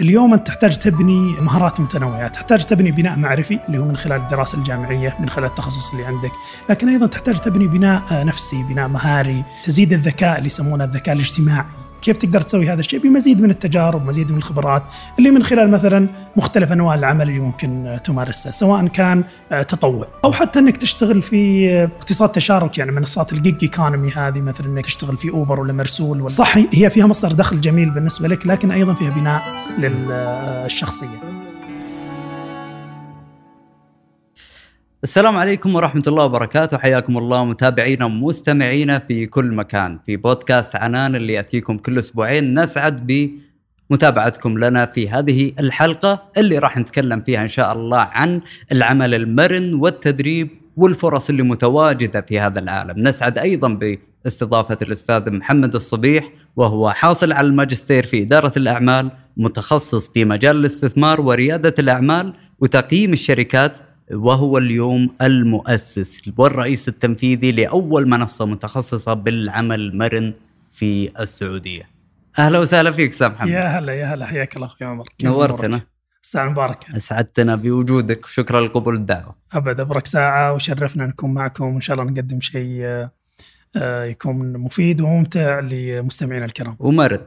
اليوم أنت تحتاج تبني مهارات متنوعة، تحتاج تبني بناء معرفي اللي هو من خلال الدراسة الجامعية، من خلال التخصص اللي عندك، لكن أيضا تحتاج تبني بناء نفسي، بناء مهاري، تزيد الذكاء اللي يسمونه الذكاء الاجتماعي، كيف تقدر تسوي هذا الشيء؟ بمزيد من التجارب مزيد من الخبرات اللي من خلال مثلا مختلف أنواع العمل اللي ممكن تمارسها سواء كان آه، تطوع أو حتى إنك تشتغل في آه، اقتصاد تشارك يعني منصات ال gig economy هذه مثلا إنك تشتغل في اوبر ولا مرسول ولا صح هي فيها مصدر دخل جميل بالنسبة لك لكن أيضا فيها بناء للشخصيه السلام عليكم ورحمة الله وبركاته. حياكم الله متابعينا ومستمعينا في كل مكان. في بودكاست عنان اللي يأتيكم كل أسبوعين نسعد بمتابعتكم لنا في هذه الحلقة اللي راح نتكلم فيها إن شاء الله عن العمل المرن والتدريب والفرص اللي متواجدة في هذا العالم. نسعد أيضا باستضافة الأستاذ محمد الصبيح وهو حاصل على الماجستير في إدارة الأعمال متخصص في مجال الاستثمار وريادة الأعمال وتقييم الشركات وهو اليوم المؤسس والرئيس التنفيذي لأول منصة متخصصة بالعمل المرن في السعودية. أهلا وسهلا فيك أستاذ محمد. يا هلا يا هلا حياك الله أخوي عمر. نورتنا. ساعة مباركة أسعدتنا بوجودك وشكرا لقبول الدعوة. أبد أبرك ساعة وشرفنا نكون معكم وإن شاء الله نقدم شيء آه، يكون مفيد وممتع لمستمعينا الكرام. ومرن.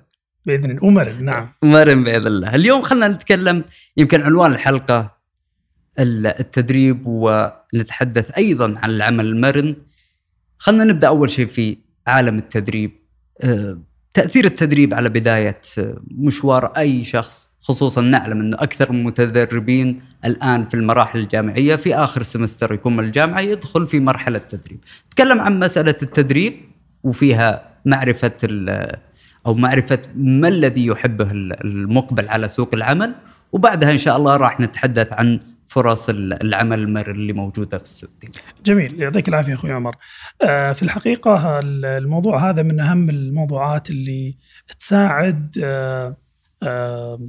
بإذن الله ومرن نعم. مرن بإذن الله. اليوم خلينا نتكلم يمكن عنوان الحلقة التدريب ونتحدث أيضا عن العمل المرن. خلينا نبدأ أول شيء في عالم التدريب. آه، تأثير التدريب على بداية آه، مشوار أي شخص خصوصا نعلم إنه أكثر المتدربين الآن في المراحل الجامعية في آخر سمستر يكون من الجامعة يدخل في مرحلة تدريب. تكلم عن مسألة التدريب وفيها معرفة أو معرفة ما الذي يحبه المقبل على سوق العمل. وبعدها إن شاء الله راح نتحدث عن فرص العمل المرن اللي موجودة في السعوديه. جميل يعطيك العافية أخوي عمر. آه، في الحقيقة الموضوع هذا من أهم الموضوعات اللي تساعد آه، آه،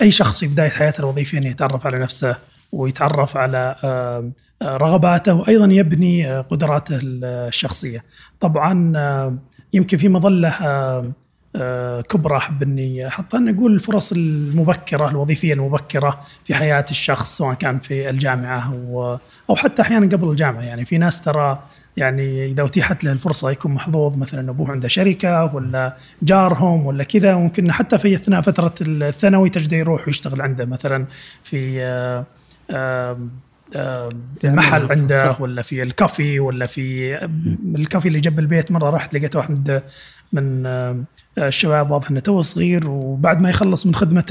أي شخص في بدايه حياته الوظيفية انه يتعرف على نفسه ويتعرف على رغباته وأيضا يبني قدراته الشخصية. طبعا يمكن في مظلة كبرى أحب إني احطها نقول الفرص المبكرة الوظيفية المبكرة في حياة الشخص سواء كان في الجامعة أو أو حتى أحيانا قبل الجامعة. يعني في ناس ترى يعني إذا أتيحت له الفرصة يكون محظوظ مثلا أبوه عنده شركة ولا جارهم ولا كذا. ممكن حتى في أثناء فترة الثانوي تجده يروح ويشتغل عنده مثلا في آه، آه، محل عنده ولا في الكافي ولا في الكافي اللي جنب البيت. مرة رحت لقيت واحد من آه، الشباب واضح إنه تو صغير وبعد ما يخلص من خدمة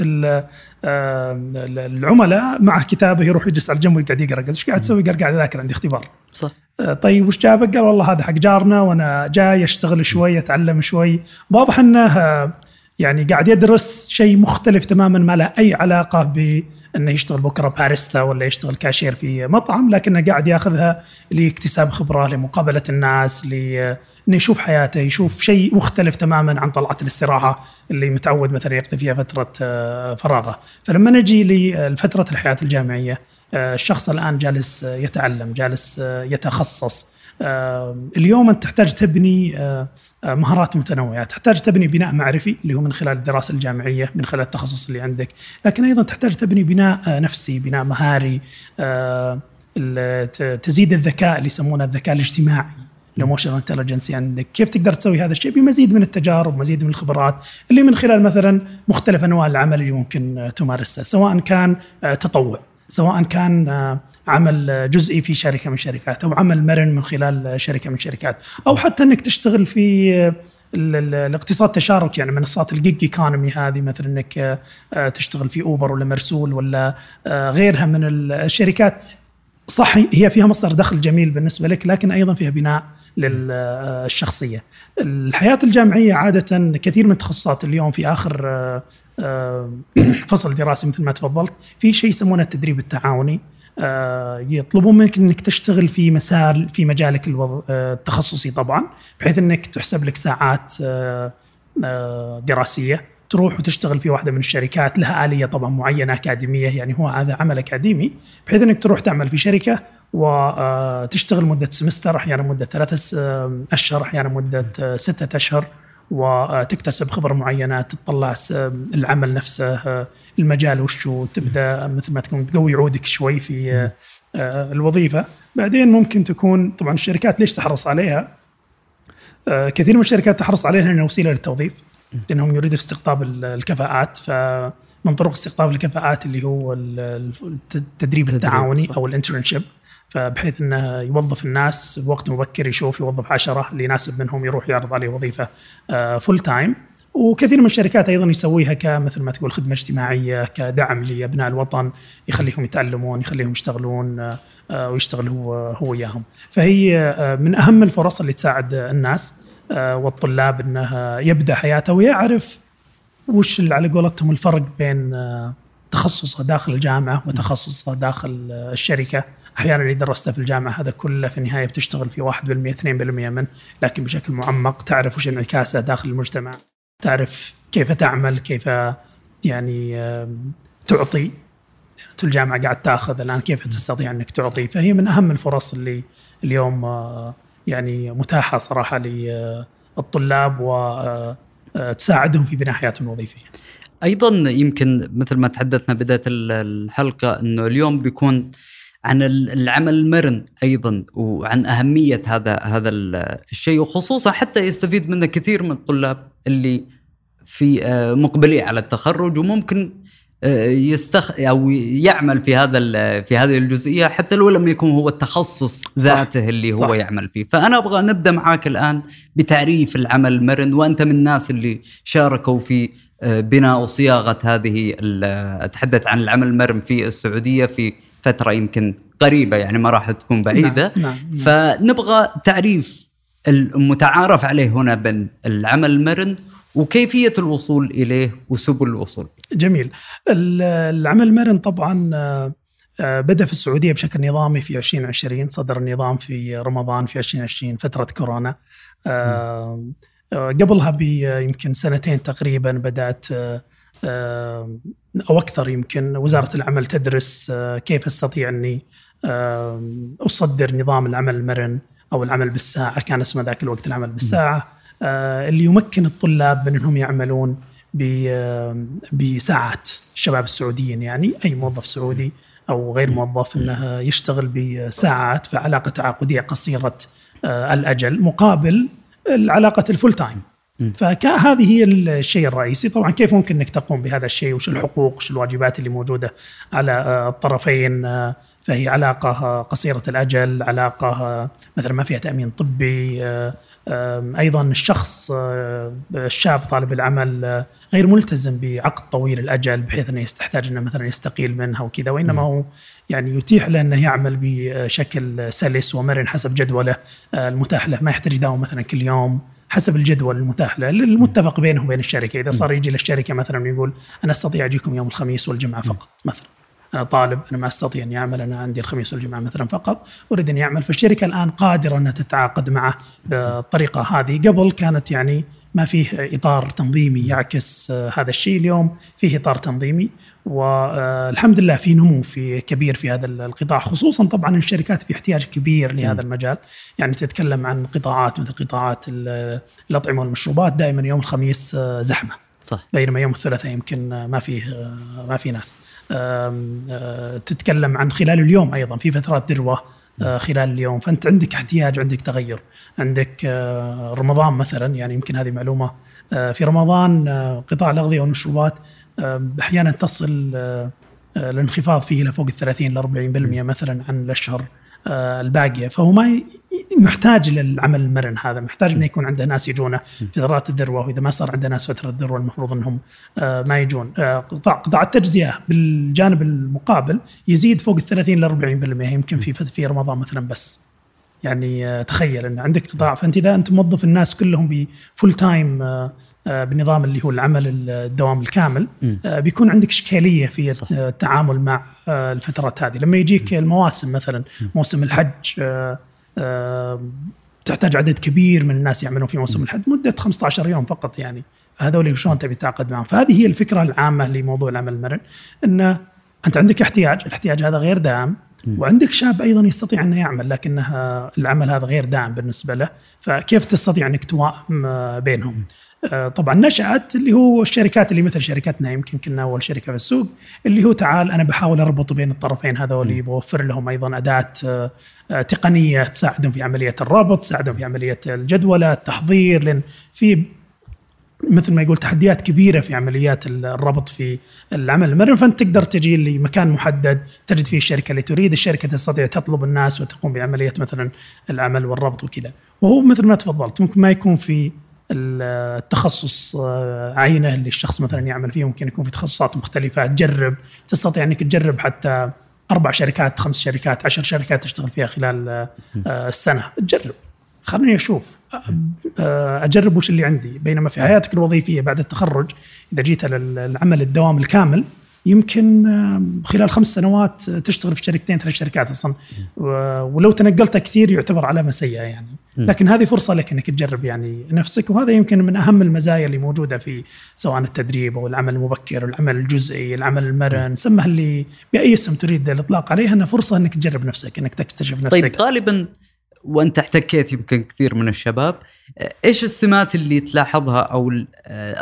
آه، العملاء معه كتابة يروح يجلس على جنبه ويقعد يقرأ قال إيش قاعد تسوي؟ قال قاعد أذاكر عندي اختبار صح آه، طيب وش جابك؟ قال والله هذا حق جارنا وأنا جاي أشتغل شوي أتعلم شوي واضح إنه يعني قاعد يدرس شيء مختلف تماما ما له أي علاقة ب إنه يشتغل بكرة باريستا ولا يشتغل كاشير في مطعم لكنه قاعد ياخذها لاكتساب خبرة لمقابلة الناس إنه يشوف حياته يشوف شيء مختلف تماما عن طلعه الاستراحة اللي متعود مثلا يقضي فيها فترة آه، فراغه. فلما نجي لفترة الحياة الجامعية آه، الشخص الآن جالس يتعلم جالس آه، يتخصص اليوم أنت تحتاج تبني مهارات متنوعة، تحتاج تبني بناء معرفي اللي هو من خلال الدراسة الجامعية، من خلال التخصص اللي عندك، لكن أيضا تحتاج تبني بناء نفسي، بناء مهاري، تزيد الذكاء اللي يسمونه الذكاء الاجتماعي ال emotional intelligence يعني كيف تقدر تسوي هذا الشيء؟ بمزيد من التجارب مزيد من الخبرات اللي من خلال مثلا مختلف أنواع العمل اللي ممكن تمارسه سواء كان آه، تطوع سواء كان آه، عمل جزئي في شركة من الشركات أو عمل مرن من خلال شركة من الشركات أو حتى إنك تشتغل في آه، الاقتصاد تشارك يعني منصات ال gig economy هذه مثلا إنك تشتغل في اوبر ولا مرسول ولا غيرها من الشركات صح هي فيها مصدر دخل جميل بالنسبة لك لكن أيضا فيها بناء للشخصيه. الحياة الجامعية عادة كثير من التخصصات اليوم في آخر آه، فصل دراسي مثل ما تفضلت في شيء يسمونه التدريب التعاوني آه، يطلبون منك إنك تشتغل في مسار في مجالك آه، التخصصي طبعا بحيث إنك تحسب لك ساعات دراسية تروح وتشتغل في واحدة من الشركات لها آلية طبعا معينة أكاديمية يعني هو هذا عمل أكاديمي بحيث إنك تروح تعمل في شركة وتشتغل مدة سمستر أحيانا مدة ثلاثة أشهر أحيانا مدة ستة أشهر. وتكتسب خبره معينه تطلع العمل نفسه المجال وشو تبدأ مثل ما تكون تقوي عودك شوي في آه، الوظيفة. بعدين ممكن تكون طبعا الشركات ليش تحرص عليها؟ آه، كثير من الشركات تحرص عليها انها وسيلة للتوظيف لأنهم يريدوا استقطاب ال- الكفاءات. فمن طرق استقطاب الكفاءات اللي هو ال- ال- التدريب التعاوني. أو الانترنشيب فبحيث إنه يوظف الناس بوقت مبكر يشوف يوظف عشرة اللي يناسب منهم يروح يعرض عليه وظيفة full time وكثير من الشركات أيضا يسويها كمثل ما تقول خدمة اجتماعية كدعم لأبناء الوطن يخليهم يتعلمون يخليهم يشتغلون آه، آه، ويشتغل هو هو وياهم. فهي آه، من أهم الفرص اللي تساعد الناس آه، والطلاب انه يبدأ حياته ويعرف وش على قولتهم الفرق بين آه، تخصصه داخل الجامعة وتخصصه داخل آه، الشركة. أحيانا اللي درسته في الجامعة هذا كله في النهاية بتشتغل في 1% 2% منه لكن بشكل معمق تعرف وش انعكاسه داخل المجتمع تعرف كيف تعمل كيف يعني تعطي. في الجامعة قاعد تأخذ الآن كيف تستطيع إنك تعطي. فهي من أهم الفرص اللي اليوم آه، يعني متاحة صراحة للطلاب وتساعدهم في بناء حياتهم الوظيفية. أيضا يمكن مثل ما تحدثنا بداية ال- الحلقة إنه اليوم بيكون عن ال- العمل المرن أيضا وعن أهمية هذا هذا ال- الشيء وخصوصا حتى يستفيد منه كثير من الطلاب اللي في آه، مقبلين على التخرج وممكن يستخ أو يعمل في هذا ال- في هذه الجزئية حتى لو لم يكن هو التخصص ذاته اللي هو صح. يعمل فيه فأنا أبغى نبدأ معاك الآن بتعريف العمل المرن وأنت من الناس اللي شاركوا في آه، بناء وصياغة هذه أتحدث عن العمل المرن في السعودية في فترة يمكن قريبة يعني ما راح تكون بعيدة نعم. نعم. فنبغى تعريف المتعارف عليه هنا بين العمل المرن وكيفية الوصول إليه وسبل الوصول. جميل. ال- العمل المرن طبعا آه، آه، بدأ في السعودية بشكل نظامي في 2020 صدر النظام في رمضان في 2020 فترة كورونا. آه، قبلها بيمكن سنتين تقريبا بدأت آه، أو أكثر يمكن وزارة العمل تدرس كيف أستطيع أني آه، أصدر نظام العمل المرن أو العمل بالساعة كان اسمه ذاك الوقت العمل بالساعة. آه، اللي يمكن الطلاب من انهم يعملون ب- بساعات الشباب السعوديين يعني أي موظف سعودي أو غير موظف إنه يشتغل بساعات في علاقة تعاقدية قصيرة آه، الأجل مقابل علاقه الفول تايم. فهذه هي الشيء الرئيسي. طبعا كيف ممكن إنك تقوم بهذا الشيء؟ وش الحقوق؟ وش الواجبات اللي موجودة على آه، الطرفين؟ آه، فهي علاقة آه، قصيرة الأجل علاقة آه، مثلا ما فيها تأمين طبي آه، أيضا الشخص آه، الشاب طالب العمل آه، غير ملتزم بعقد طويل الأجل بحيث أنه يحتاج أنه مثلا يستقيل منها وكذا وإنما هو يعني يتيح له أنه يعمل بشكل سلس ومرن حسب جدوله آه، المتاح له ما يحتاج يداوم مثلا كل يوم حسب الجدول المتاح له المتفق بينه وبين الشركة. إذا صار يجي للشركة مثلا ويقول أنا أستطيع أجيكم يوم الخميس والجمعة فقط مثلا. أنا طالب أنا ما أستطيع اني اعمل أنا عندي الخميس والجمعة مثلا فقط أريد اني اعمل فالشركة الآن قادرة أنها تتعاقد معه بالطريقة هذه. قبل كانت يعني ما فيه إطار تنظيمي يعكس آه، هذا الشيء. اليوم فيه إطار تنظيمي والحمد لله في نمو في كبير في هذا القطاع. خصوصا طبعا الشركات في احتياج كبير لهذا المجال. يعني تتكلم عن قطاعات مثل قطاعات ال- الأطعمة والمشروبات. دائما يوم الخميس آه، زحمة. صح. بينما يوم الثلاثاء يمكن ما فيه ما في ناس. آه، تتكلم عن خلال اليوم أيضا. في فترات ذروه آه، خلال اليوم. فأنت عندك احتياج عندك تغير. عندك آه، رمضان مثلا. يعني يمكن هذه معلومة في رمضان قطاع الأغذية والمشروبات أحيانا تصل الانخفاض فيه إلى فوق ال 30 ل 40% مثلا عن الأشهر. الباقية. فهو ما محتاج للعمل المرن هذا محتاج إنه يكون عنده ناس يجونه في فترات الذروة وإذا ما صار عنده ناس فترة الذروة المفروض إنهم آه، ما يجون. آه، قطاع قطاع التجزئه بالجانب المقابل يزيد فوق ال 30 ل 40% يمكن في في رمضان مثلا بس. يعني آه، تخيل إن عندك قطاع فأنت إذا أنت موظف الناس كلهم بفول تايم بنظام اللي هو العمل الدوام الكامل. آه، بيكون عندك إشكالية في. التعامل مع آه، الفترات هذه. لما يجيك المواسم مثلا موسم الحج تحتاج عدد كبير من الناس يعملون في موسم الحج مدة 15 يوم فقط يعني. فهذول شلون تبي تتعاقد معهم؟ فهذه هي الفكرة العامة لموضوع العمل المرن انه أنت عندك احتياج. الاحتياج هذا غير دائم. وعندك شاب أيضا يستطيع أنه يعمل لكنها العمل هذا غير دائم بالنسبة له. فكيف تستطيع أنك توائم بينهم؟ آه، طبعا نشأت اللي هو الشركات اللي مثل شركتنا يمكن كنا أول شركة في السوق اللي هو تعال أنا بحاول أربط بين الطرفين هذول بوفر لهم أيضا أداة آه، تقنية تساعدهم في عملية الربط تساعدهم في عملية الجدولة التحضير لأن في مثل ما يقول تحديات كبيرة في عمليات الربط في العمل المرن فأنت تقدر تجي لمكان محدد تجد فيه الشركة اللي تريد الشركة تستطيع تطلب الناس وتقوم بعملية مثلا العمل والربط وكذا. وهو مثل ما تفضلت ممكن ما يكون في التخصص آه، عينه اللي الشخص مثلا يعمل فيه ممكن يكون في تخصصات مختلفة. تجرب تستطيع أنك تجرب حتى أربع شركات خمس شركات عشر شركات تشتغل فيها خلال آه، السنة. تجرب. خليني أشوف أجرب وش اللي عندي. بينما في حياتك الوظيفية بعد التخرج إذا جيت للعمل الدوام الكامل يمكن خلال خمس سنوات تشتغل في شركتين ثلاث شركات أصلا. ولو تنقلت كثير يعتبر علامة سيئة يعني. لكن هذه فرصة لك إنك تجرب يعني نفسك وهذا يمكن من أهم المزايا اللي موجودة في سواء التدريب أو العمل المبكر العمل الجزئي العمل المرن سمها اللي بأي اسم تريد الإطلاق عليها إنها فرصة إنك تجرب نفسك إنك تكتشف نفسك. طيب غالبا وانت احتكيت يمكن كثير من الشباب إيش السمات اللي تلاحظها أو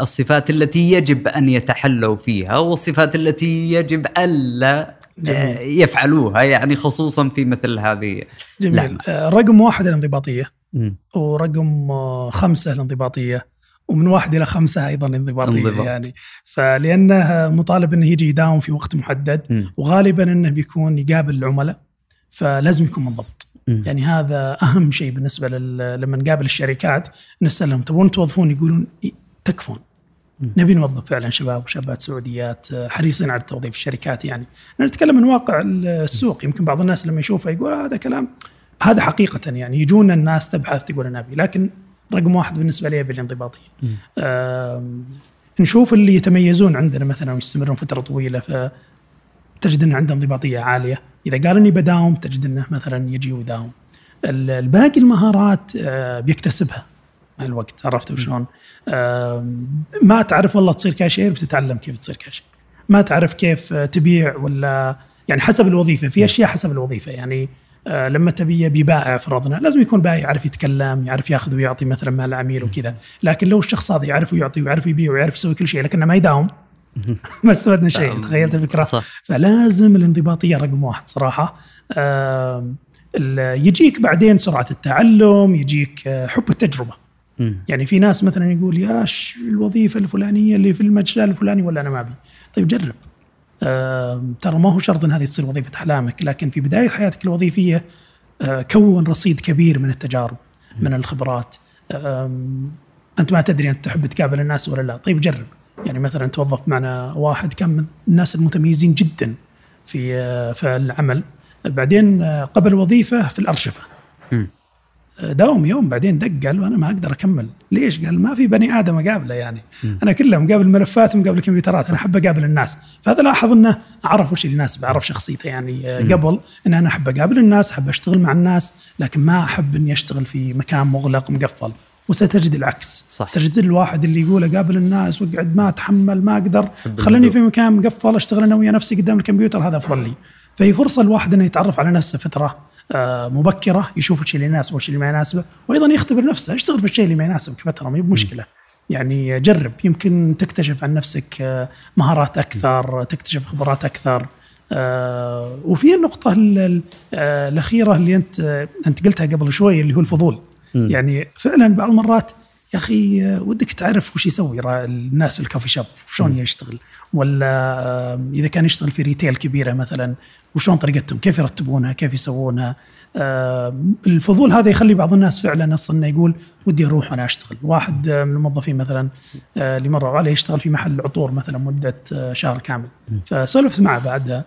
الصفات التي يجب أن يتحلوا فيها والصفات التي يجب ألا جميل. يفعلوها يعني خصوصا في مثل هذه جميل لحمة. آه، رقم واحد الانضباطية م. ورقم خمسة الانضباطية ومن واحد إلى خمسة أيضا انضباطية انضباط. يعني فلأنه مطالب إنه يجي يداوم في وقت محدد م. وغالبا إنه بيكون يقابل العملاء فلازم يكون منضبط يعني هذا أهم شيء بالنسبة لما نقابل الشركات نسألهم تبون توظفون؟ يقولون تكفون. نبي نوظف فعلا شباب وشابات سعوديات آه، حريصين على توظيف الشركات يعني. نتكلم من واقع السوق. يمكن بعض الناس لما يشوفه يقول هذا كلام. هذا حقيقة يعني. يجون الناس تبحث تقول أنا أبي. لكن رقم واحد بالنسبة لي بالانضباطية نشوف اللي يتميزون عندنا مثلا ويستمرون فترة طويلة. فتجد أن عنده انضباطية عالية. إذا قال إني بداوم تجد أنه مثلا يجي ويداوم. الباقي المهارات آه، بيكتسبها مع الوقت. عرفت شلون؟ ما تعرف والله تصير كاشير بتتعلم كيف تصير كاشير ما تعرف كيف تبيع ولا يعني حسب الوظيفة. في أشياء حسب الوظيفة. يعني آه، لما تبي يبي بائع فرضنا لازم يكون بائع يعرف يتكلم يعرف ياخذ ويعطي مثلا مع العميل وكذا. لكن لو الشخص هذا يعرف يعطي ويعرف يبيع ويعرف يسوي كل شيء لكنه ما يداوم ما استفدنا شيء تخيلت الفكرة. صح. فلازم الانضباطية رقم واحد صراحة. يجيك بعدين سرعة التعلم يجيك آه، حب التجربة. يعني في ناس مثلا يقول يا الوظيفة الفلانية اللي في المجال الفلاني ولا أنا ما أبي. طيب جرب. ترى ما هو شرط إن هذه تصير وظيفة أحلامك لكن في بداية حياتك الوظيفية آه، كون رصيد كبير من التجارب من الخبرات. أنت ما تدري أنت تحب تقابل الناس ولا لا. طيب جرب. يعني مثلا توظف معنا واحد كان من الناس المتميزين جدا في في العمل. بعدين قبل وظيفة في الأرشفة. داوم يوم بعدين دق قال أنا ما أقدر أكمل. ليش؟ قال ما في بني آدم أقابله يعني. م. أنا كله مقابل ملفات مقابل كمبيوترات أنا أحب أقابل الناس. فهذا لاحظ إنه عرف وش اللي يناسبه عرف شخصيته يعني م. قبل إن أنا أحب أقابل الناس أحب أشتغل مع الناس لكن ما أحب إني أشتغل في مكان مغلق مقفل. وستجد العكس. صح. تجد الواحد اللي يقول اقابل الناس واقعد ما اتحمل ما أقدر خليني في مكان مقفل أشتغل أنا ويا نفسي قدام الكمبيوتر هذا أفضل لي. فهي فرصة الواحد إنه يتعرف على نفسه فترة آه، مبكرة يشوف الشيء اللي يناسبه والشيء اللي ما يناسبه وأيضا يختبر نفسه اشتغل في الشيء اللي ما يناسبك فترة ما بمشكلة. يعني جرب يمكن تكتشف عن نفسك آه، مهارات أكثر تكتشف خبرات أكثر. آه، وفي النقطة الأخيرة اللي أنت أنت قلتها قبل شوي اللي هو الفضول. يعني فعلا بعض المرات يا أخي ودك تعرف وش يسوي الناس في الكافي شوب شلون يشتغل؟ ولا إذا كان يشتغل في ريتيل كبيرة مثلا وشلون طريقتهم؟ كيف يرتبونها؟ كيف يسوونها؟ الفضول هذا يخلي بعض الناس فعلا أصلا يقول ودي أروح وأنا أشتغل. واحد من الموظفين مثلا آه، اللي مروا عليه يشتغل في محل عطور مثلا مدة آه، شهر كامل. فسولفت معه بعدها. آه،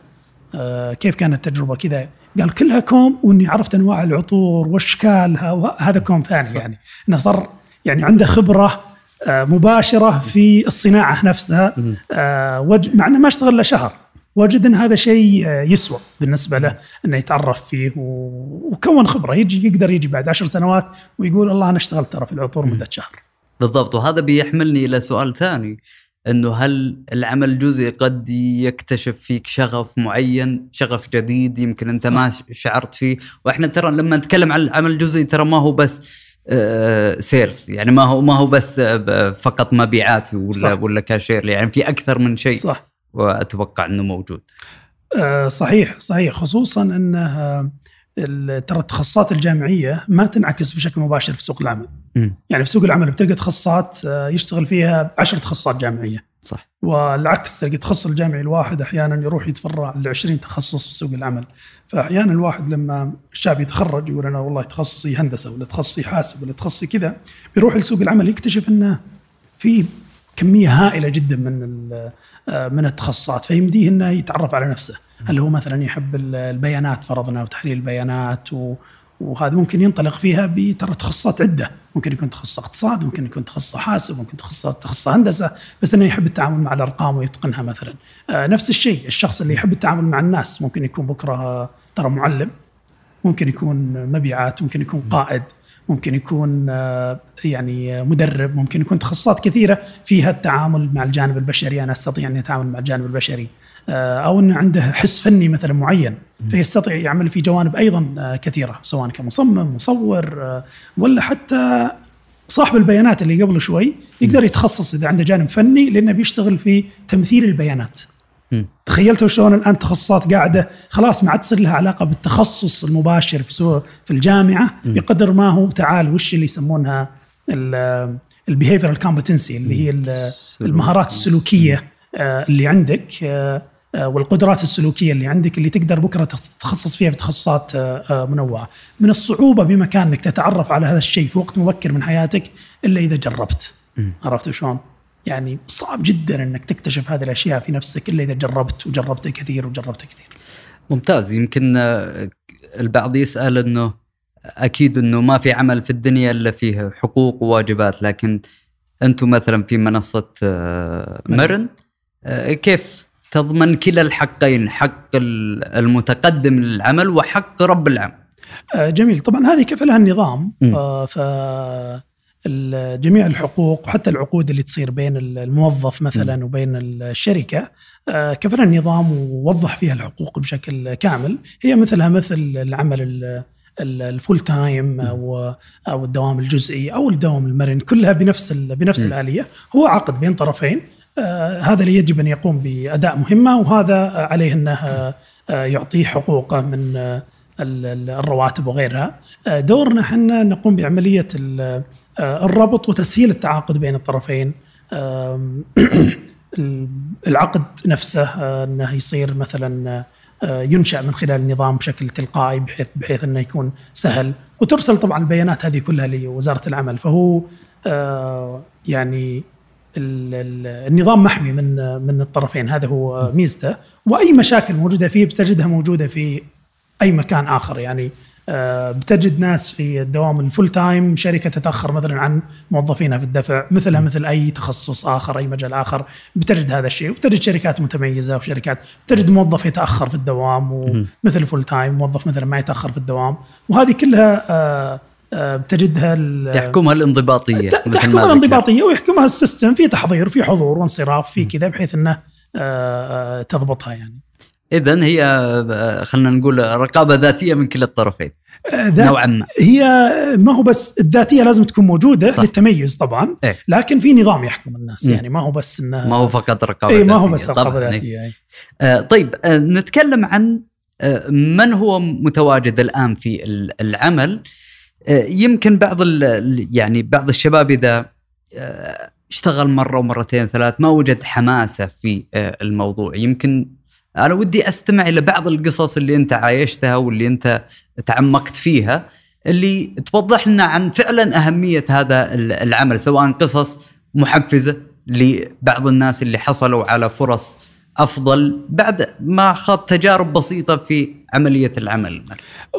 كيف كانت التجربة كذا؟ قال كلها كوم وإني عرفت أنواع العطور واشكالها وهذا كوم ثاني صح. يعني. إنه صار يعني عنده خبرة آه، مباشرة في الصناعة نفسها آه، مع إنه ما اشتغل له شهر. وجد إن هذا شيء يسوى بالنسبة له إنه يتعرف فيه وكون خبرة. يجي يقدر يجي بعد عشر سنوات ويقول الله أنا اشتغلت ترى في العطور مدة شهر. بالضبط. وهذا بيحملني إلى سؤال ثاني. إنه هل العمل الجزئي قد يكتشف فيك شغف معين شغف جديد يمكن أنت صح. ما شعرت فيه وإحنا ترى لما نتكلم عن العمل الجزئي ترى ما هو بس sales يعني ما هو ما هو بس آه، فقط مبيعات ولا صح. ولا كاشير يعني في أكثر من شيء صح وأتوقع إنه موجود آه، صحيح صحيح خصوصا إنه آه، ترى التخصصات الجامعية ما تنعكس بشكل مباشر في سوق العمل. مم. يعني في سوق العمل بتلقى تخصصات آه، يشتغل فيها عشر تخصصات جامعية. صح. والعكس تلقى التخصص الجامعي الواحد أحيانا يروح يتفرع ل 20 تخصص في سوق العمل. فأحيانا الواحد لما الشاب يتخرج يقول أنا والله تخصصي هندسة ولا تخصصي حاسب ولا تخصصي كذا بيروح لسوق العمل يكتشف إنه في كمية هائلة جدا من آه، من التخصصات. فيمديه إنه يتعرف على نفسه. هل هو مثلا يحب ال- البيانات فرضنا وتحليل البيانات و وهذا ممكن ينطلق فيها بترى تخصصات عدة، ممكن يكون تخصص اقتصاد، ممكن يكون تخصص حاسب، ممكن تخصص تخصص هندسة، بس إنه يحب التعامل مع الأرقام ويتقنها مثلا. آه نفس الشيء الشخص اللي يحب التعامل مع الناس ممكن يكون بكرة ترى معلم، ممكن يكون مبيعات، ممكن يكون قائد، ممكن يكون آه، يعني مدرب، ممكن يكون تخصصات كثيرة فيها التعامل مع الجانب البشري، أنا أستطيع أن أتعامل مع الجانب البشري. آه، أو انه عنده حس فني مثلا معين فيستطيع يعمل في جوانب أيضا آه، كثيرة سواء كمصمم مصور آه، ولا حتى صاحب البيانات اللي قبل شوي يقدر يتخصص إذا عنده جانب فني لأنه بيشتغل في تمثيل البيانات. تخيلتوا شلون الآن تخصصات قاعدة خلاص ما عاد تصير لها علاقة بالتخصص المباشر في في الجامعة بقدر ما هو تعال وش اللي يسمونها ال behavioral competency اللي هي ال- المهارات السلوكية آه، اللي عندك آه، آه، والقدرات السلوكية اللي عندك اللي تقدر بكرة تتخصص فيها في تخصصات منوعة. من الصعوبة بمكان انك تتعرف على هذا الشيء في وقت مبكر من حياتك إلا إذا جربت. عرفت شلون؟ يعني صعب جدا إنك تكتشف هذه الأشياء في نفسك إلا إذا جربت وجربت كثير وجربت كثير. ممتاز. يمكن البعض يسأل إنه أكيد إنه ما في عمل في الدنيا إلا فيه حقوق وواجبات لكن أنتم مثلا في منصة آه، مرن آه، كيف تضمن كلا الحقين حق ال- المتقدم للعمل وحق رب العمل؟ آه، جميل. طبعا هذه كفلها النظام. ف جميع الحقوق وحتى العقود اللي تصير بين الموظف مثلا وبين الشركة آه، كفلها النظام ووضح فيها الحقوق بشكل كامل. هي مثلها مثل العمل ال- ال- الفول تايم أو أو الدوام الجزئي أو الدوام المرن كلها بنفس بنفس م. الآلية. هو عقد بين طرفين آه، هذا اللي يجب أن يقوم بأداء مهمة وهذا عليه أنه آه، يعطيه حقوقه من ال- ال- الرواتب وغيرها. دورنا إحنا نقوم بعملية الربط وتسهيل التعاقد بين الطرفين. العقد نفسه آه، إنه يصير مثلا آه، ينشأ من خلال النظام بشكل تلقائي بحيث بحيث إنه يكون سهل. وترسل طبعا البيانات هذه كلها لوزارة العمل. فهو آه، يعني ال- ال- النظام محمي من من الطرفين. هذا هو ميزته. وأي مشاكل موجودة فيه بتجدها موجودة في أي مكان آخر. يعني آه، بتجد ناس في الدوام ال full time شركة تتأخر مثلا عن موظفينها في الدفع مثلها مثل أي تخصص آخر أي مجال آخر بتجد هذا الشيء وبتجد شركات متميزة وشركات بتجد موظف يتأخر في الدوام ومثل full time موظف مثلا ما يتأخر في الدوام وهذه كلها آه، آه، بتجدها تحكمها الانضباطية تحكمها. الانضباطية ويحكمها السيستم في تحضير في حضور وانصراف في كذا بحيث إنه آه، آه، تضبطها يعني. اذا هي آه، خلينا نقول رقابة ذاتية من كلا الطرفين آه، نوعا ما هي ما هو بس الذاتية لازم تكون موجودة صح. للتميز طبعا إيه. لكن في نظام يحكم الناس مم. يعني ما هو بس إنه ما هو فقط رقابة اي ما هو. بس رقابة إيه. ذاتية إيه. آه، طيب آه، نتكلم عن آه، من هو متواجد الآن في ال- العمل آه، يمكن بعض يعني بعض الشباب إذا آه، اشتغل مرة ومرتين ثلاث ما وجد حماسة في آه، الموضوع يمكن أنا ودي أستمع إلى بعض القصص اللي أنت عايشتها واللي أنت تعمقت فيها اللي توضح لنا عن فعلا أهمية هذا ال- العمل سواء قصص محفزة لبعض الناس اللي حصلوا على فرص أفضل بعد ما خاض تجارب بسيطة في عملية العمل.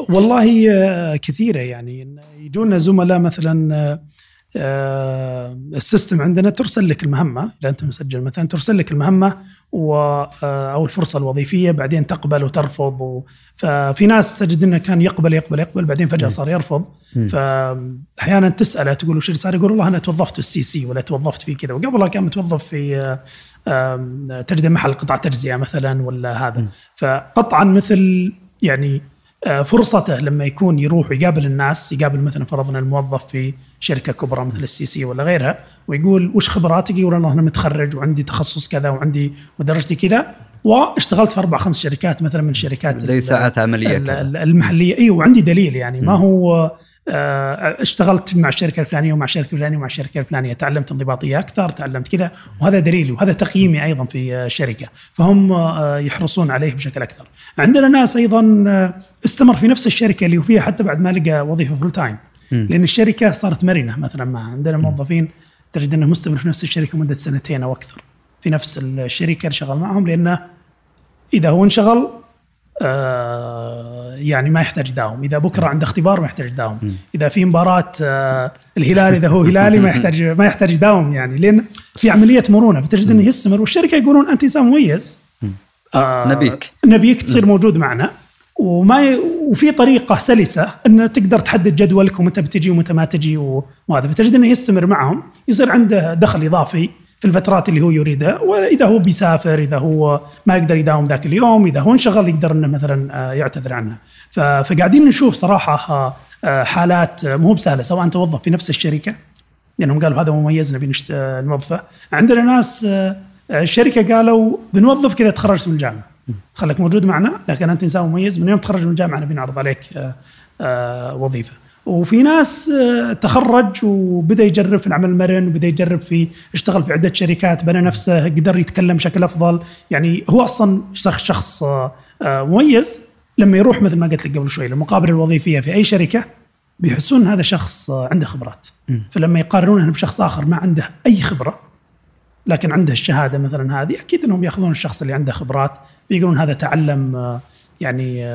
والله آه، كثيرة يعني. يجونا زملاء مثلا آه، السيستم عندنا ترسل لك المهمة إذا أنت مسجل مثلا ترسل لك المهمة و آه، أو الفرصة الوظيفية بعدين تقبل وترفض و ففي ناس تجد إنه كان يقبل يقبل يقبل بعدين فجأة صار يرفض. فاحيانا تسأله تقول وش اللي صار يقول والله أنا توظفت في ال STC ولا توظفت في كذا وقبلها كان متوظف في آه، تجد محل قطع تجزئة مثلا ولا هذا. فقطعا مثل يعني آه، فرصته لما يكون يروح ويقابل الناس يقابل مثلا فرضنا الموظف في شركة كبرى مثل ال STC ولا غيرها ويقول وش خبراتك؟ يقول أنا متخرج وعندي تخصص كذا وعندي ودرجتي كذا واشتغلت في أربع خمس شركات مثلا من الشركات زي ساعات عملية المحلية إيوه وعندي دليل يعني ما. هو آه، اشتغلت مع الشركة الفلانية ومع الشركة الفلانية ومع الشركة الفلانية تعلمت انضباطية أكثر تعلمت كذا وهذا دليلي وهذا تقييمي أيضا في آه، الشركة فهم آه، يحرصون عليه بشكل أكثر. عندنا ناس أيضا آه، استمر في نفس الشركة اللي هو فيها حتى بعد ما لقى وظيفة full time. لأن الشركة صارت مرنة مثلا ما عندنا موظفين تجد انه مستمر في نفس الشركة مدة سنتين أو أكثر في نفس الشركة اللي شغال معهم لأنه إذا هو انشغل آه يعني ما يحتاج يداوم إذا بكرة عنده اختبار ما يحتاج يداوم مم. إذا في مباراة آه الهلال إذا هو هلالي ما يحتاج ما يحتاج يداوم يعني. لأن في عملية مرونة. فتجد إنه يستمر. والشركة يقولون أنت إنسان مميز. مم. آه نبيك. نبيك تصير موجود معنا. وما ي... وفي طريقة سلسة إن تقدر تحدد جدولك ومتى بتجي ومتى ما تجي وهذا. فتجد إنه يستمر معهم. يصير عنده دخل إضافي. في الفترات اللي هو يريدها وإذا هو بيسافر إذا هو ما يقدر يداوم ذاك اليوم إذا هو انشغل يقدر إنه مثلا آه، يعتذر عنها. فقاعدين نشوف صراحة آه، حالات مو بسهلة سواء توظف في نفس الشركة لأنهم قالوا هذا مميز نبي آه، نوظفه. عندنا ناس الشركة قالوا بنوظف كذا تخرجت من الجامعة. خليك موجود معنا لكن أنت إنسان مميز من يوم تخرج من الجامعة نبي نعرض عليك وظيفة. وفي ناس آه، تخرج وبدأ يجرب في العمل المرن وبدأ يجرب في اشتغل في عدة شركات بنى نفسه قدر يتكلم بشكل أفضل يعني هو أصلا شخص شخص آه، آه، مميز لما يروح مثل ما قلت لك قبل شوي المقابله الوظيفية في أي شركة بيحسون ان هذا شخص عنده خبرات. فلما يقارنونه بشخص آخر ما عنده أي خبرة لكن عنده الشهادة مثلا هذه أكيد إنهم يأخذون الشخص اللي عنده خبرات بيقولون هذا تعلم يعني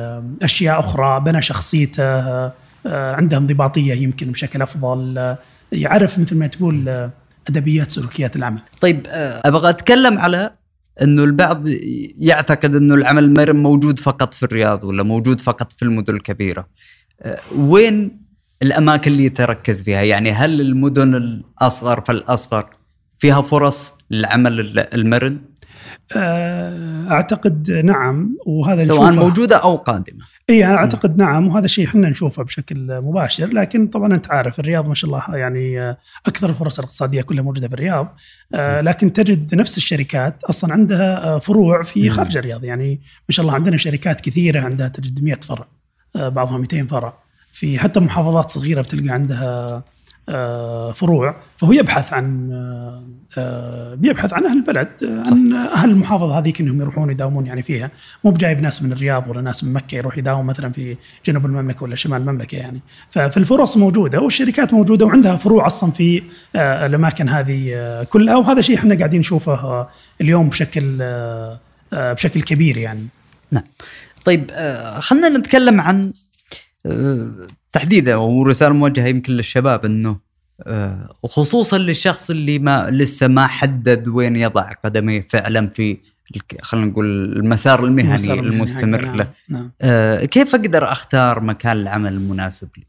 أشياء أخرى بنى شخصيته عنده انضباطيه يمكن بشكل أفضل آه، يعرف مثل ما تقول آه، أدبيات سلوكيات العمل طيب آه، أبغى أتكلم على إنه البعض يعتقد إنه العمل المرن موجود فقط في الرياض ولا موجود فقط في المدن الكبيرة. آه، وين الأماكن اللي يتركز فيها؟ يعني هل المدن الأصغر فالأصغر فيها فرص للعمل ال- المرن آه، أعتقد نعم وهذا سواء نشوفه موجودة أو قادمة. اي أنا أعتقد نعم وهذا شيء إحنا نشوفه بشكل مباشر لكن طبعا أنت عارف الرياض ما شاء الله يعني آه، أكثر الفرص الاقتصادية كلها موجودة في الرياض آه، لكن تجد نفس الشركات أصلا عندها آه، فروع في. خارج الرياض يعني ما شاء الله عندنا شركات كثيرة عندها تجد 100 فرع آه، بعضها 200 فرع في حتى محافظات صغيرة بتلقى عندها آه، فروع فهو يبحث عن آه، آه، بيبحث عن أهل البلد آه، عن أهل المحافظة هذيك انهم يروحون يداومون يعني فيها. مو بجايب ناس من الرياض ولا ناس من مكة يروح يداوم مثلا في جنوب المملكة ولا شمال المملكة يعني. فالفرص موجودة والشركات موجودة وعندها فروع أصلا في آه، الأماكن هذه آه، كلها. وهذا شيء إحنا قاعدين نشوفه آه، اليوم بشكل آه، آه، بشكل كبير يعني. طيب آه، خلينا نتكلم عن آه، تحديدا ورسالة موجهة يمكن للشباب إنه آه، وخصوصا للشخص اللي ما لسه ما حدد وين يضع قدميه فعلا في خلينا نقول المسار المهني المسار المستمر حقنا. له نعم آه، كيف أقدر أختار مكان العمل المناسب لي؟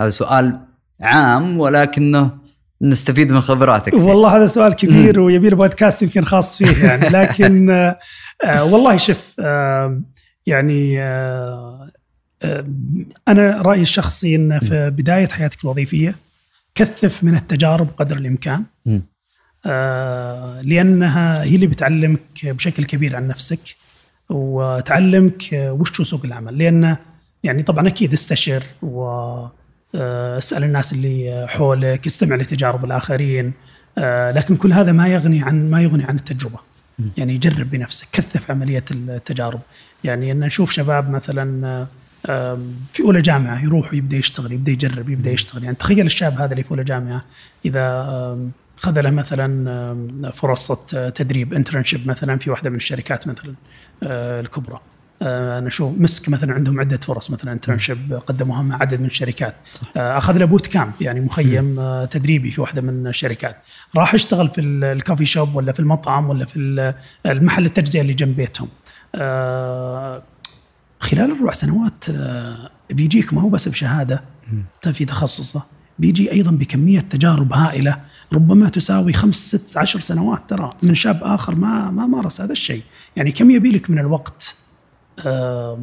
هذا سؤال عام ولكنه نستفيد من خبراتك فيه. والله هذا سؤال كبير ويبي له بودكاست يمكن خاص فيه يعني لكن آه، آه، والله شوف آه، يعني آه، آه، أنا رأيي الشخصي إن في بداية حياتك الوظيفية كثف من التجارب قدر الإمكان. آه، لأنها هي اللي بتعلمك بشكل كبير عن نفسك وتعلمك وش هو سوق العمل. لأن يعني طبعا أكيد استشر و آه، اسأل الناس اللي حولك استمع لتجارب الآخرين. آه، لكن كل هذا ما يغني عن ما يغني عن التجربة. يعني جرب بنفسك كثف عملية التجارب. يعني أن نشوف شباب مثلا في أولى جامعة يروح ويبدأ يشتغل يبدأ يجرب يبدأ يشتغل. يعني تخيل الشاب هذا اللي في أولى جامعة إذا خذ له مثلا فرصة تدريب انترنشيب مثلا في واحدة من الشركات مثلا آه، الكبرى. آه، أنا شوف مسك مثلا عندهم عدة فرص مثلا internship قدموها مع عدد من الشركات. آه، أخذ له boot camp يعني مخيم تدريبي في واحدة من الشركات. راح يشتغل في ال- ال coffee shop ولا في المطعم ولا في ال- المحل التجزئة اللي جنب بيتهم. خلال الربع سنوات آه، بيجيك ما هو بس بشهادة في تخصصه. بيجي أيضا بكمية تجارب هائلة ربما تساوي خمس ست عشر سنوات ترى. من شاب آخر ما ما مارس هذا الشيء. يعني كم يبي لك من الوقت؟ آه،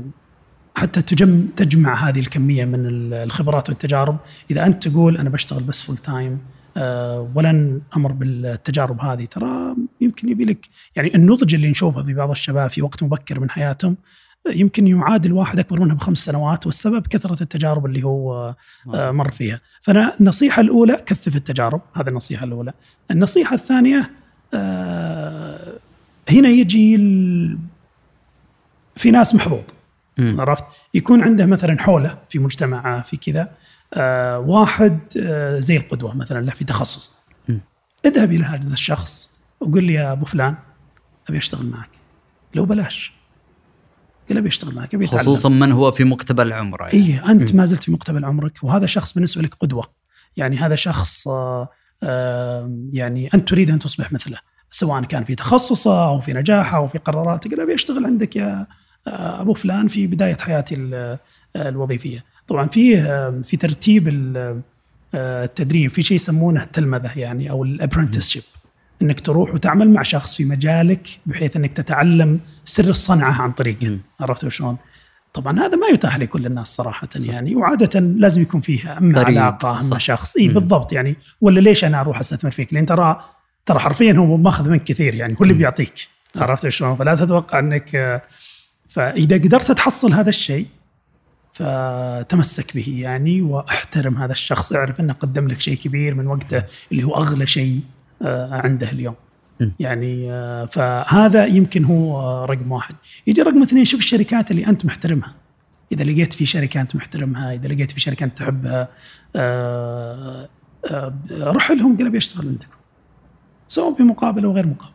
حتى تجم تجمع هذه الكمية من ال- الخبرات والتجارب. إذا أنت تقول أنا بشتغل بس full time آه، ولن أمر بالتجارب هذه ترى يمكن يبي لك. يعني النضج اللي نشوفه في بعض الشباب في وقت مبكر من حياتهم يمكن يعادل واحد أكبر منه بخمس سنوات والسبب كثرة التجارب اللي هو آه، مر فيها. فأنا النصيحة الأولى كثف التجارب هذه النصيحة الأولى. النصيحة الثانية آه، هنا يجي ال... في ناس محظوظ. عرفت؟ يكون عنده مثلا حولة في مجتمعه في كذا آه واحد آه زي القدوة مثلا له في تخصص. اذهب إلى هذا الشخص وقل لي يا أبو فلان أبي أشتغل معك. لو بلاش. قال ابي اشتغل معك ابي اتعلم خصوصا من هو في مقتبل عمره يعني. اي أنت ما زلت في مقتبل عمرك وهذا شخص بالنسبة لك قدوة. يعني هذا شخص آه، آه، يعني أنت تريد أن تصبح مثله سواء كان في تخصصه أو في نجاحه أو في قراراته قال أبي أشتغل عندك يا آه، أبو فلان في بداية حياتي ال- الوظيفية. طبعا في في ترتيب ال- التدريب في شيء يسمونه التلمذة يعني أو ال apprenticeship إنك تروح وتعمل مع شخص في مجالك بحيث إنك تتعلم سر الصنعة عن طريقه. عرفت شلون؟ طبعا هذا ما يتاح لكل الناس صراحة صح. يعني وعادة لازم يكون فيها اما قريب، علاقة اما. شخص إي. بالضبط يعني ولا ليش أنا أروح أستثمر فيك؟ لأن ترى ترى حرفيا هو ماخذ منك كثير يعني هو اللي. بيعطيك عرفت شلون؟ فلا تتوقع إنك فإذا قدرت تحصل هذا الشيء فتمسك به يعني وأحترم هذا الشخص اعرف إنه قدم لك شيء كبير من وقته اللي هو أغلى شيء عنده اليوم. يعني آه، فهذا يمكن هو آه، رقم واحد. يجي رقم اثنين شوف الشركات اللي أنت محترمها. إذا لقيت في شركة أنت محترمها إذا لقيت في شركة أنت تحبها آه، آه، روح لهم قل ابي اشتغل عندكم. سواء بمقابل أو غير مقابل.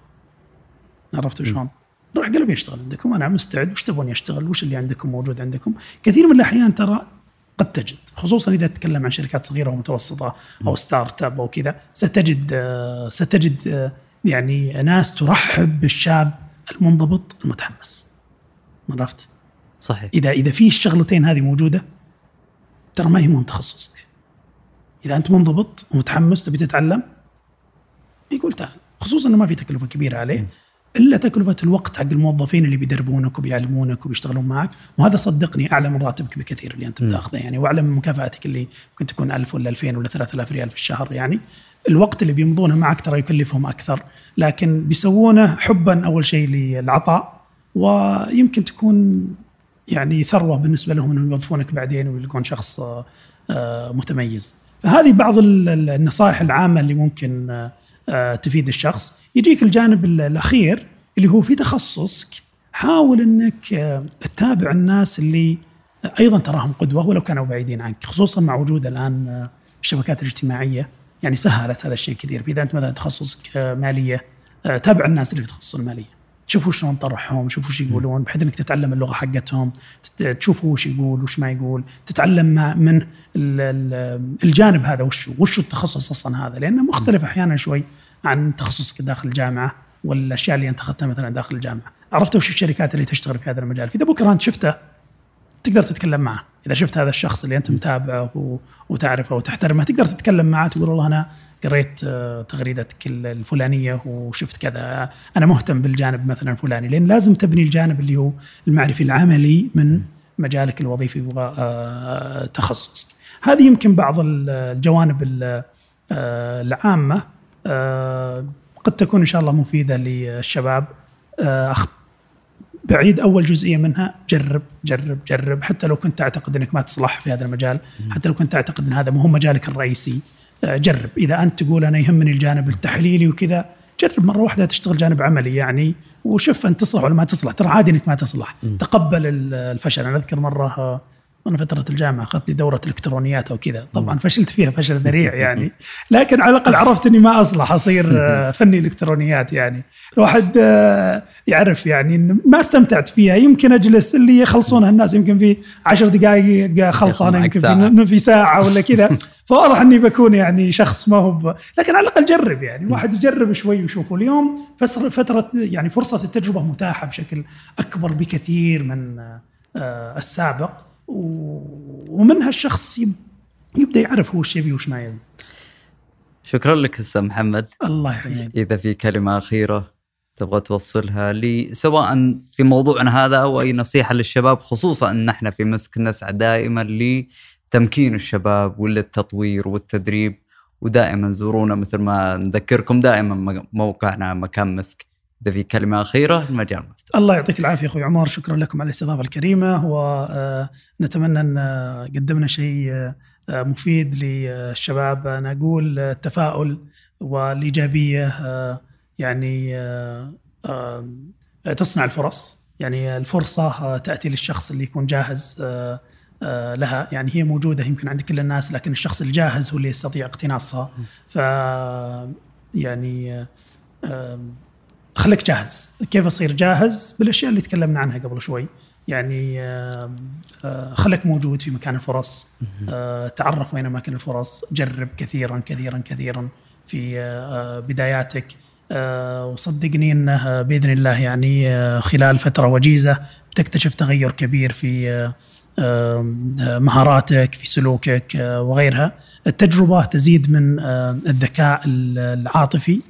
عرفت شلون؟ روح قل ابي اشتغل عندكم. أنا مستعد. وش تبغوني اشتغل وش اللي عندكم موجود عندكم؟ كثير من الأحيان ترى قد تجد خصوصا إذا تتكلم عن شركات صغيرة ومتوسطة أو startup أو كذا ستجد آه، ستجد آه، يعني ناس ترحب بالشاب المنضبط المتحمس. عرفت؟ صحيح. إذا إذا في الشغلتين هذه موجودة ترى ما يهمهم تخصصك. إذا أنت منضبط ومتحمس تبي تتعلم بيقول تعال. خصوصا إنه ما في تكلفة كبيرة عليه. إلا تكلفة الوقت حق الموظفين اللي بيدربونك وبيعلمونك وبيشتغلون معك. وهذا صدقني أعلى من راتبك بكثير اللي أنت. بتاخذه. يعني واعلى من مكافاتك اللي ممكن تكون 1000 ولا 2000 ولا 3000 ريال في الشهر يعني. الوقت اللي بيمضونه معك ترى يكلفهم أكثر. لكن بيسوونه حبا أول شيء للعطاء. ويمكن تكون يعني ثروة بالنسبة لهم إنهم يوظفونك بعدين ويلقون شخص آه، متميز. فهذه بعض ال- ال- النصائح العامة اللي ممكن آه، تفيد الشخص. يجيك الجانب ال- الأخير اللي هو في تخصصك. حاول إنك آه، تتابع الناس اللي أيضا تراهم قدوة ولو كانوا بعيدين عنك خصوصا مع وجود الآن آه، الشبكات الاجتماعية. يعني سهلت هذا الشيء كثير. فاذا أنت مثلا تخصصك آه، مالية آه، تابع الناس اللي في تخصص المالية. شوفوا شلون طرحهم شوفوا وش يقولون بحيث إنك تتعلم اللغة حقتهم تشوفوا وش يقول وش ما يقول. تتعلم ما من ال- ال- الجانب هذا وش وش التخصص أصلا هذا؟ لأنه مختلف أحيانا شوي. عن تخصصك داخل الجامعة والاشياء اللي أنت أخذتها مثلا داخل الجامعة؟ عرفت وش الشركات اللي تشتغل في هذا المجال؟ فاذا بكرة أنت شفته تقدر تتكلم معه. إذا شفت هذا الشخص اللي أنت متابعه وتعرفه وتحترمه تقدر تتكلم معه تقول والله أنا قريت آه، تغريدتك ال- الفلانية وشفت كذا. أنا مهتم بالجانب مثلا الفلاني لأن لازم تبني الجانب اللي هو المعرفي العملي من مجالك الوظيفي وتخصصك هذه يمكن بعض ال- الجوانب ال- آه، العامة. آه، قد تكون إن شاء الله مفيدة للشباب. آه، أخ- بعيد أول جزئية منها جرب جرب جرب. حتى لو كنت تعتقد إنك ما تصلح في هذا المجال حتى لو كنت تعتقد إن هذا مو هو مجالك الرئيسي آه، جرب. إذا أنت تقول أنا يهمني الجانب التحليلي وكذا جرب مرة واحدة تشتغل جانب عملي يعني وشوف أنت تصلح ولا ما تصلح. ترى عادي إنك ما تصلح. تقبل ال- الفشل. أنا أذكر مرة آه، وأنا فترة الجامعة اخذت لي دورة إلكترونيات أو كذا. طبعا فشلت فيها فشل ذريع يعني. لكن على الأقل عرفت إني ما أصلح أصير فني إلكترونيات يعني. الواحد آه، يعرف يعني إن ما استمتعت فيها. يمكن أجلس اللي يخلصونها الناس يمكن في عشر دقائق خلصانه معك يمكن. في, في ساعة ولا كذا. فواضح إني بكون يعني شخص ما هو ب... لكن على الأقل جرب يعني. واحد يجرب شوي ويشوف. اليوم فترة يعني فرصة التجربة متاحة بشكل أكبر بكثير من آه، السابق. ومنها الشخص يب- يبدأ يعرف هو إيش يبي وش ما يبي. شكرا لك أستاذ محمد. الله يحييك إذا في كلمة أخيرة تبغى توصلها لي سواء في موضوعنا هذا أو أي نصيحة للشباب خصوصا ان إحنا في مسك نسعى دائما لتمكين الشباب وللتطوير والتدريب ودائما زورونا مثل ما نذكركم دائما موقعنا مكان مسك. إذا في كلمة أخيرة المجال مفتوح. الله يعطيك العافية أخوي عمر شكرا لكم على الاستضافة الكريمة ونتمنى أن قدمنا شيء مفيد للشباب. أنا أقول التفاؤل والإيجابية يعني تصنع الفرص. يعني الفرصة تأتي للشخص اللي يكون جاهز لها. يعني هي موجودة يمكن عند كل الناس لكن الشخص الجاهز هو اللي يستطيع اقتناصها. ف يعني خليك جاهز. كيف أصير جاهز؟ بالأشياء اللي تكلمنا عنها قبل شوي. يعني خليك موجود في مكان الفرص. تعرف وين أماكن الفرص. جرب كثيرا كثيرا كثيرا في بداياتك. وصدقني إنه بإذن الله يعني خلال فترة وجيزة بتكتشف تغير كبير في مهاراتك في سلوكك وغيرها. التجربة تزيد من الذكاء العاطفي.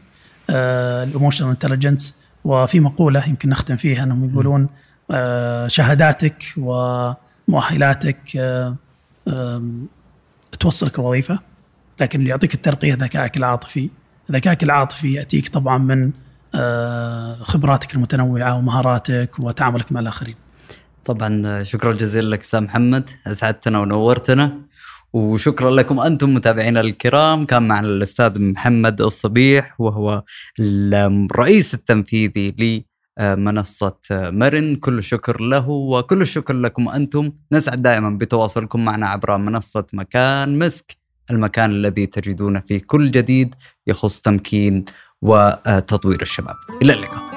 ال emotional intelligence وفي مقولة يمكن نختم فيها إنهم يقولون شهاداتك ومؤهلاتك توصلك الوظيفه لكن اللي يعطيك الترقية ذكائك العاطفي. ذكائك العاطفي يأتيك طبعا من خبراتك المتنوعة ومهاراتك وتعاملك مع الآخرين. طبعا شكرا جزيلا لك أستاذ محمد. أسعدتنا ونورتنا. وشكرا لكم أنتم متابعينا الكرام. كان معنا الأستاذ محمد الصبيح وهو الرئيس التنفيذي لمنصة مرن. كل الشكر له وكل الشكر لكم أنتم. نسعد دائما بتواصلكم معنا عبر منصة مكان مسك المكان الذي تجدون فيه كل جديد يخص تمكين وتطوير الشباب. إلى اللقاء.